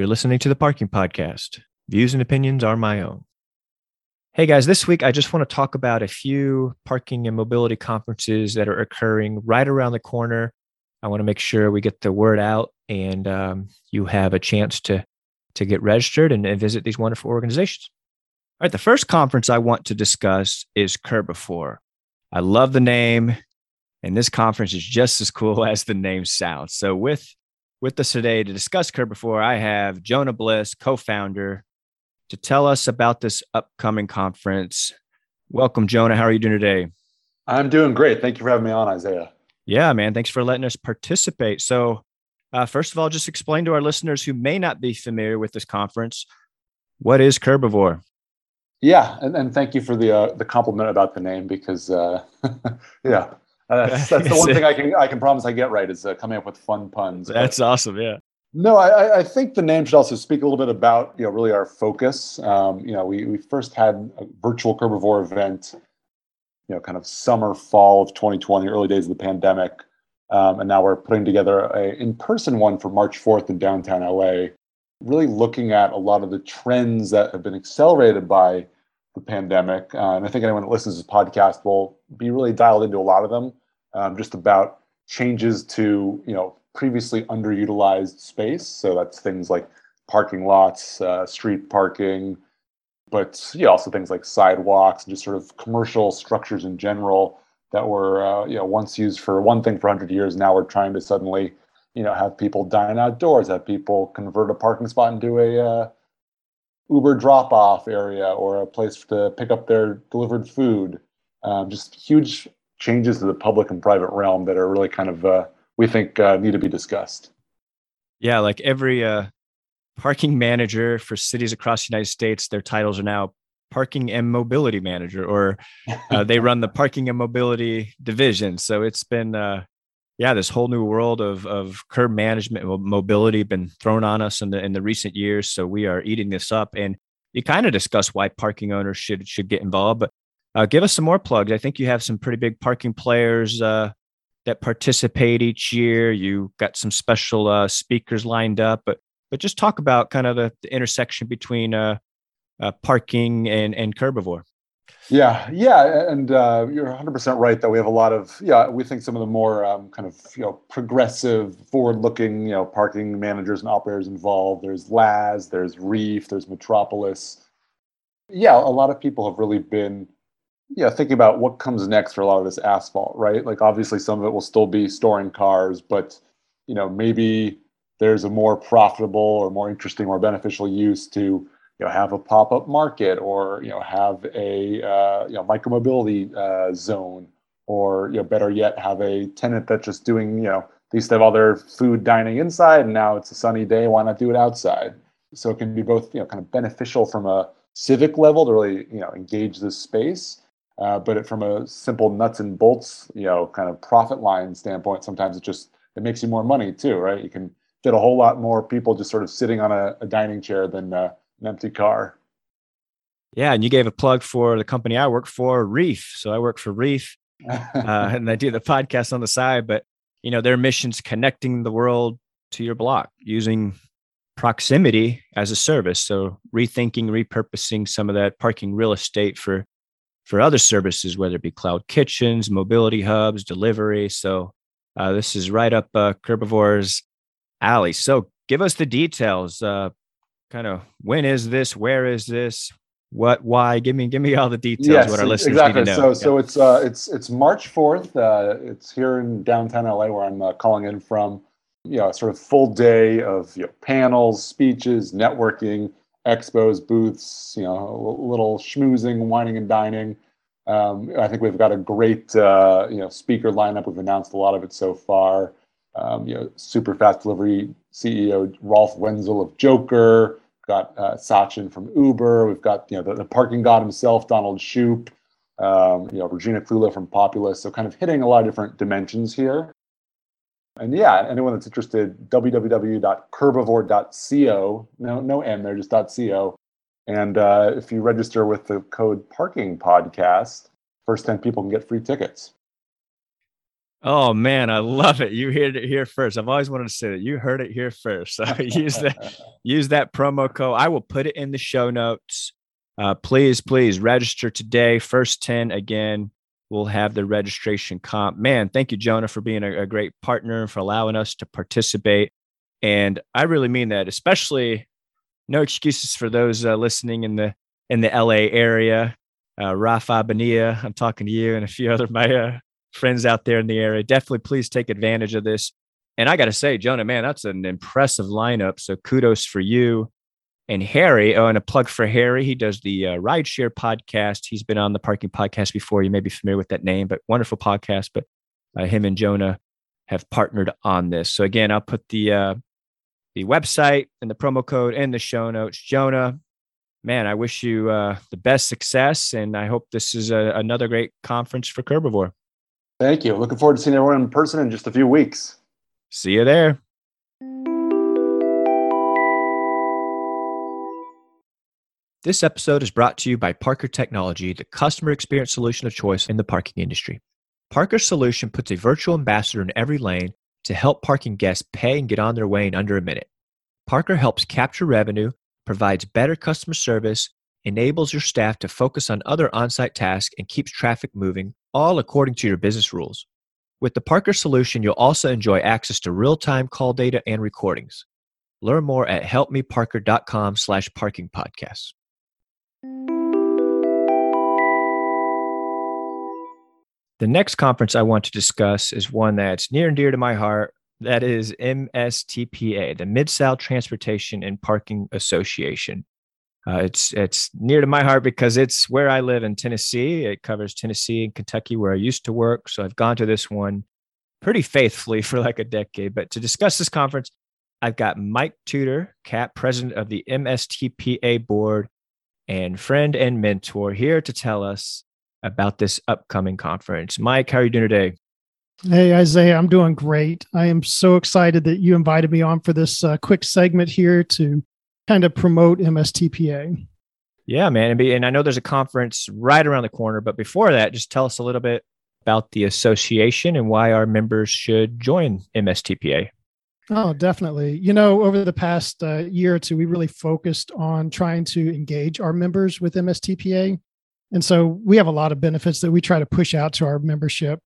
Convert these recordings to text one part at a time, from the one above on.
You're listening to the Parking Podcast. Views and opinions are my own. Hey guys, this week I just want to talk about a few parking and mobility conferences that are occurring right around the corner. I want to make sure we get the word out and um, you have a chance to, to get registered and, and visit these wonderful organizations. All right, the first conference I want to discuss is Curbivore. I love the name, and this conference is just as cool as the name sounds. So, with with us today to discuss Curbivore, I have Jonah Bliss, co founder, to tell us about this upcoming conference. Welcome, Jonah. How are you doing today? I'm doing great. Thank you for having me on, Isaiah. Yeah, man. Thanks for letting us participate. So, uh, first of all, just explain to our listeners who may not be familiar with this conference what is Curbivore? Yeah, and, and thank you for the uh, the compliment about the name because uh, yeah, uh, that's, that's the one thing I can I can promise I get right is uh, coming up with fun puns. That's but, awesome. Yeah. No, I, I think the name should also speak a little bit about you know really our focus. Um, you know, we we first had a virtual Curbivore event, you know, kind of summer fall of 2020, early days of the pandemic, um, and now we're putting together a in-person one for March 4th in downtown LA. Really looking at a lot of the trends that have been accelerated by the pandemic, uh, and I think anyone that listens to this podcast will be really dialed into a lot of them um, just about changes to you know previously underutilized space. So that's things like parking lots, uh, street parking, but yeah, also things like sidewalks and just sort of commercial structures in general that were uh, you know once used for one thing for 100 years. Now we're trying to suddenly you know have people dine outdoors, have people convert a parking spot into a uh, Uber drop off area or a place to pick up their delivered food. Um, just huge changes to the public and private realm that are really kind of uh, we think uh, need to be discussed. Yeah, like every uh, parking manager for cities across the United States, their titles are now parking and mobility manager, or uh, they run the parking and mobility division. So it's been, uh, yeah, this whole new world of of curb management, mobility, been thrown on us in the in the recent years. So we are eating this up, and you kind of discuss why parking owners should should get involved, but uh, give us some more plugs. I think you have some pretty big parking players uh, that participate each year. You got some special uh, speakers lined up, but but just talk about kind of the, the intersection between uh, uh, parking and and Curbivore. Yeah, yeah, and uh, you're 100% right that we have a lot of yeah. We think some of the more um, kind of you know progressive, forward-looking you know parking managers and operators involved. There's Laz, there's Reef, there's Metropolis. Yeah, a lot of people have really been yeah, thinking about what comes next for a lot of this asphalt, right? Like obviously some of it will still be storing cars, but you know, maybe there's a more profitable or more interesting or beneficial use to you know have a pop-up market or you know have a uh, you know micromobility uh, zone or you know better yet have a tenant that's just doing you know they used to have all their food dining inside and now it's a sunny day why not do it outside so it can be both you know kind of beneficial from a civic level to really you know engage this space uh, but it, from a simple nuts and bolts, you know, kind of profit line standpoint, sometimes it just it makes you more money too, right? You can fit a whole lot more people just sort of sitting on a, a dining chair than uh, an empty car. Yeah, and you gave a plug for the company I work for, Reef. So I work for Reef, uh, and I do the podcast on the side. But you know, their mission's connecting the world to your block using proximity as a service. So rethinking, repurposing some of that parking real estate for for other services, whether it be cloud kitchens, mobility hubs, delivery. So uh, this is right up uh, Curbivore's alley. So give us the details. Uh, kind of when is this? Where is this? What? Why? Give me give me all the details. Yes, what our listeners exactly. need to know. So yeah. so it's uh, it's it's March fourth. Uh, it's here in downtown LA where I'm uh, calling in from. You know, sort of full day of you know, panels, speeches, networking expos, booths, you know, little schmoozing, whining and dining. Um, I think we've got a great, uh, you know, speaker lineup. We've announced a lot of it so far. Um, you know, super fast delivery CEO Ralf Wenzel of JOKR. Got uh, Sachin from Uber. We've got you know the, the parking god himself, Donald Shoup. Um, you know, Regina Clewlow from Populus. So kind of hitting a lot of different dimensions here. And yeah, anyone that's interested, www.curbivore.co. no, no M there, just .co. And uh, if you register with the code Parking Podcast, first 10 people can get free tickets. Oh man, I love it. You heard it here first. I've always wanted to say that. You heard it here first. So use that use that promo code. I will put it in the show notes. Uh, please, please register today. First 10 again will have the registration comp. Man, thank you, Jonah, for being a, a great partner and for allowing us to participate. And I really mean that, especially no excuses for those uh, listening in the in the LA area. Uh, Rafa Bania, I'm talking to you and a few other my uh, friends out there in the area. Definitely, please take advantage of this. And I got to say, Jonah, man, that's an impressive lineup. So kudos for you and Harry. Oh, and a plug for Harry. He does the uh, Rideshare podcast. He's been on the Parking Podcast before. You may be familiar with that name, but wonderful podcast. But uh, him and Jonah have partnered on this. So again, I'll put the uh, the website and the promo code in the show notes. Jonah, man, I wish you uh, the best success, and I hope this is a, another great conference for Curbivore. Thank you. Looking forward to seeing everyone in person in just a few weeks. See you there. This episode is brought to you by Parker Technology, the customer experience solution of choice in the parking industry. Parker's solution puts a virtual ambassador in every lane to help parking guests pay and get on their way in under a minute. Parker helps capture revenue, provides better customer service, enables your staff to focus on other on site tasks, and keeps traffic moving, all according to your business rules. With the Parker solution, you'll also enjoy access to real time call data and recordings. Learn more at helpmeparker.com slash parking podcasts. The next conference I want to discuss is one that's near and dear to my heart. That is MSTPA, the Mid South Transportation and Parking Association. Uh, it's it's near to my heart because it's where I live in Tennessee. It covers Tennessee and Kentucky, where I used to work. So I've gone to this one pretty faithfully for like a decade. But to discuss this conference, I've got Mike Tudor, CAPP, president of the MSTPA board, and friend and mentor here to tell us about this upcoming conference. Mike, how are you doing today? Hey, Isaiah, I'm doing great. I am so excited that you invited me on for this uh, quick segment here to kind of promote MSTPA. Yeah, man. And I know there's a conference right around the corner, but before that, just tell us a little bit about the association and why our members should join MSTPA. Oh, definitely. You know, over the past uh, year or two, we really focused on trying to engage our members with MSTPA. And so we have a lot of benefits that we try to push out to our membership.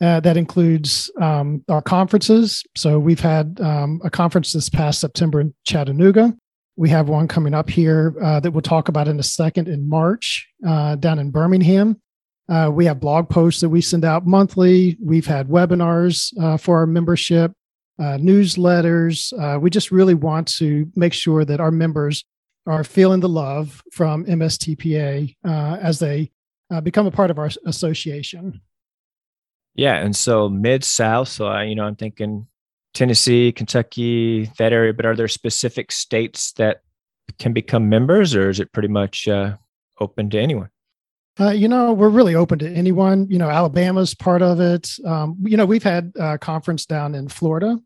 Uh, that includes um, our conferences. So we've had um, a conference this past September in Chattanooga. We have one coming up here uh, that we'll talk about in a second in March uh, down in Birmingham. Uh, we have blog posts that we send out monthly. We've had webinars uh, for our membership, uh, newsletters. we just really want to make sure that our members are feeling the love from MSTPA uh, as they uh, become a part of our association. Yeah, and so mid South. So I, you know, I'm thinking Tennessee, Kentucky, that area. But are there specific states that can become members, or is it pretty much uh, open to anyone? Uh, you know, we're really open to anyone. You know, Alabama's part of it. Um, you know, we've had a conference down in Florida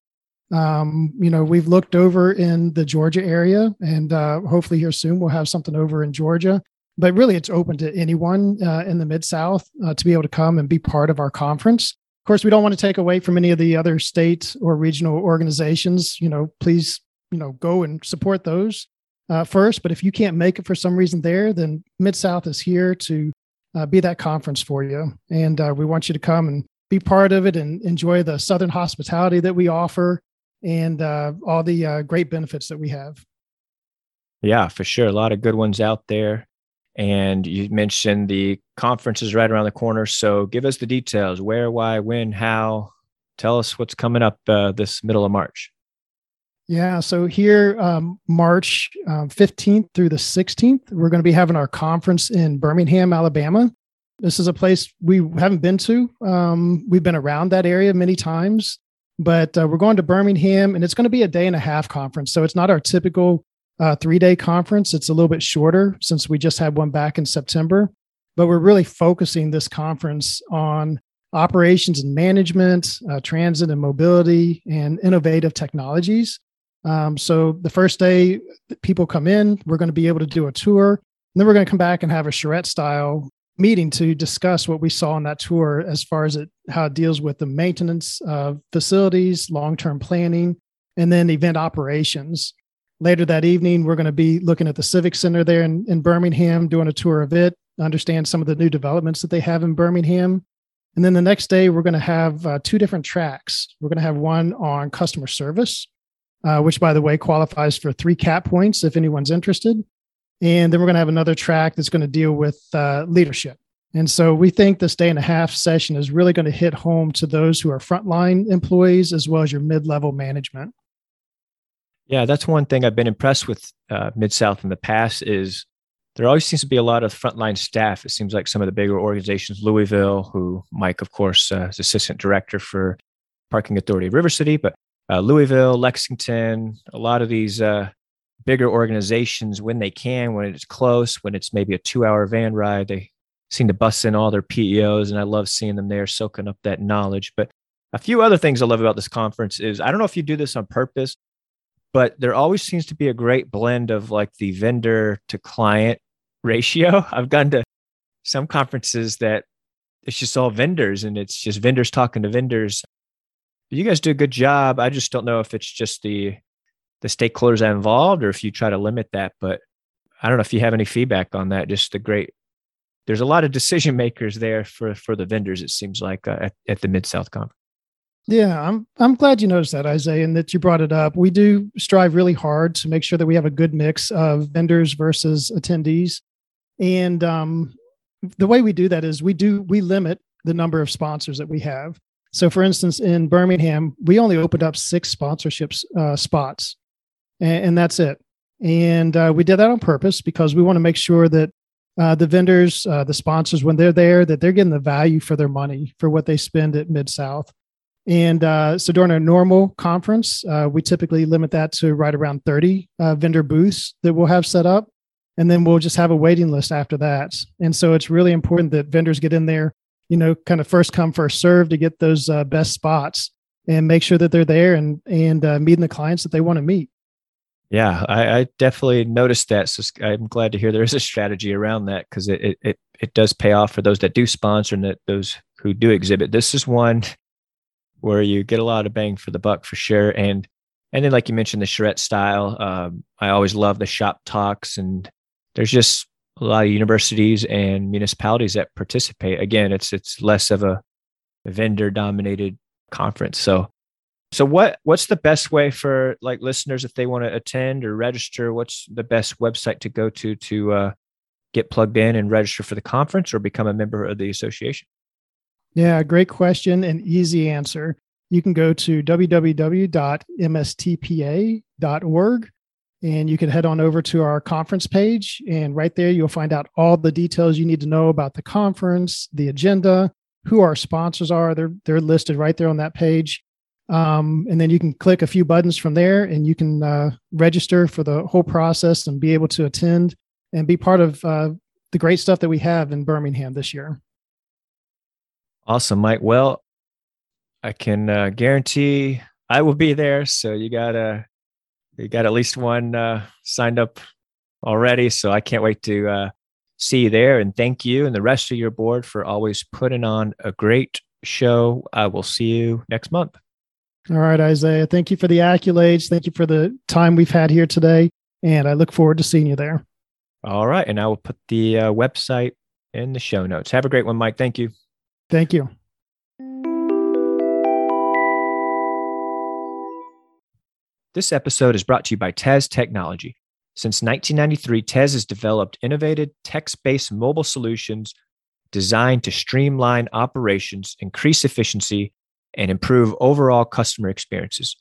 um, you know, we've looked over in the Georgia area, and uh, hopefully here soon we'll have something over in Georgia. But really, it's open to anyone uh, in the Mid South uh, to be able to come and be part of our conference. Of course, we don't want to take away from any of the other state or regional organizations. You know, please, you know, go and support those uh, first. But if you can't make it for some reason there, then Mid South is here to uh, be that conference for you, and uh, we want you to come and be part of it and enjoy the Southern hospitality that we offer and uh, all the uh, great benefits that we have. Yeah, for sure. A lot of good ones out there. And you mentioned the conference is right around the corner. So give us the details where, why, when, how. Tell us what's coming up uh, this middle of March. Yeah, so here, um, March um, 15th through the 16th, we're going to be having our conference in Birmingham, Alabama. This is a place we haven't been to. Um, we've been around that area many times, but uh, we're going to Birmingham, and it's going to be a day and a half conference. So it's not our typical uh, three day conference. It's a little bit shorter since we just had one back in September. But we're really focusing this conference on operations and management, uh, transit and mobility, and innovative technologies. Um, so the first day people come in, we're going to be able to do a tour. And then we're going to come back and have a charrette style meeting to discuss what we saw on that tour as far as it how it deals with the maintenance of facilities, long-term planning, and then event operations. Later that evening, we're going to be looking at the Civic Center there in, in Birmingham, doing a tour of it, understand some of the new developments that they have in Birmingham. And then the next day, we're going to have uh, two different tracks. We're going to have one on customer service, uh, which, by the way, qualifies for three CAPP points if anyone's interested. And then we're going to have another track that's going to deal with uh, leadership. And so we think this day and a half session is really going to hit home to those who are frontline employees as well as your mid level management. Yeah, that's one thing I've been impressed with uh, Mid South in the past is there always seems to be a lot of frontline staff. It seems like some of the bigger organizations, Louisville, who Mike, of course, uh, is assistant director for Parking Authority of River City, but uh, Louisville, Lexington, a lot of these uh, bigger organizations, when they can, when it's close, when it's maybe a two-hour van ride, they seem to bust in all their PEOs, and I love seeing them there soaking up that knowledge. But a few other things I love about this conference is I don't know if you do this on purpose, but there always seems to be a great blend of like the vendor to client ratio. I've gone to some conferences that it's just all vendors and it's just vendors talking to vendors. You guys do a good job. I just don't know if it's just the the stakeholders that involved or if you try to limit that. But I don't know if you have any feedback on that. Just the great there's a lot of decision makers there for for the vendors. It seems like uh, at, at the Mid South conference. Yeah, I'm I'm glad you noticed that, Isaiah, and that you brought it up. We do strive really hard to make sure that we have a good mix of vendors versus attendees, and um, the way we do that is we do we limit the number of sponsors that we have. So, for instance, in Birmingham, we only opened up six sponsorships uh, spots, and, and, that's it. And uh, we did that on purpose because we want to make sure that uh, the vendors, uh, the sponsors, when they're there, that they're getting the value for their money for what they spend at Mid South. And uh, so during a normal conference, uh, we typically limit that to right around 30 uh, vendor booths that we'll have set up. And then we'll just have a waiting list after that. And so it's really important that vendors get in there, you know, kind of first come, first serve to get those best spots and make sure that they're there and, and meeting the clients that they want to meet. Yeah, I, I, definitely noticed that. So I'm glad to hear there is a strategy around that because it, it, it it does pay off for those that do sponsor and that those who do exhibit. This is one where you get a lot of bang for the buck for sure. And and then like you mentioned the charrette style. Um, I always love the shop talks and there's just a lot of universities and municipalities that participate. Again, it's it's less of a vendor dominated conference. So so what what's the best way for like listeners if they want to attend or register? What's the best website to go to to uh, get plugged in and register for the conference or become a member of the association? Yeah, great question and easy answer. You can go to www.mstpa.org and you can head on over to our conference page. And right there, you'll find out all the details you need to know about the conference, the agenda, who our sponsors are. They're, they're listed right there on that page. Um, and then you can click a few buttons from there and you can uh, register for the whole process and be able to attend and be part of uh, the great stuff that we have in Birmingham this year. Awesome, Mike. Well, I can uh, guarantee I will be there. So you got uh, you got at least one uh, signed up already. So I can't wait to uh, see you there. And thank you and the rest of your board for always putting on a great show. I will see you next month. All right, Isaiah. Thank you for the accolades. Thank you for the time we've had here today. And I look forward to seeing you there. All right. And I will put the uh, website in the show notes. Have a great one, Mike. Thank you. Thank you. This episode is brought to you by Tez Technology. Since 1993, Tez has developed innovative text based mobile solutions designed to streamline operations, increase efficiency, and improve overall customer experiences.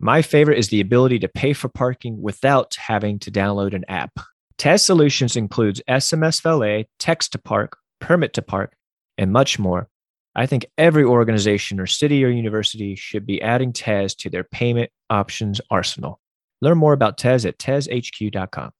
My favorite is the ability to pay for parking without having to download an app. Tez Solutions includes SMS valet, text to park, permit to park, and much more. I think every organization or city or university should be adding Tez to their payment options arsenal. Learn more about Tez at tezhq.com.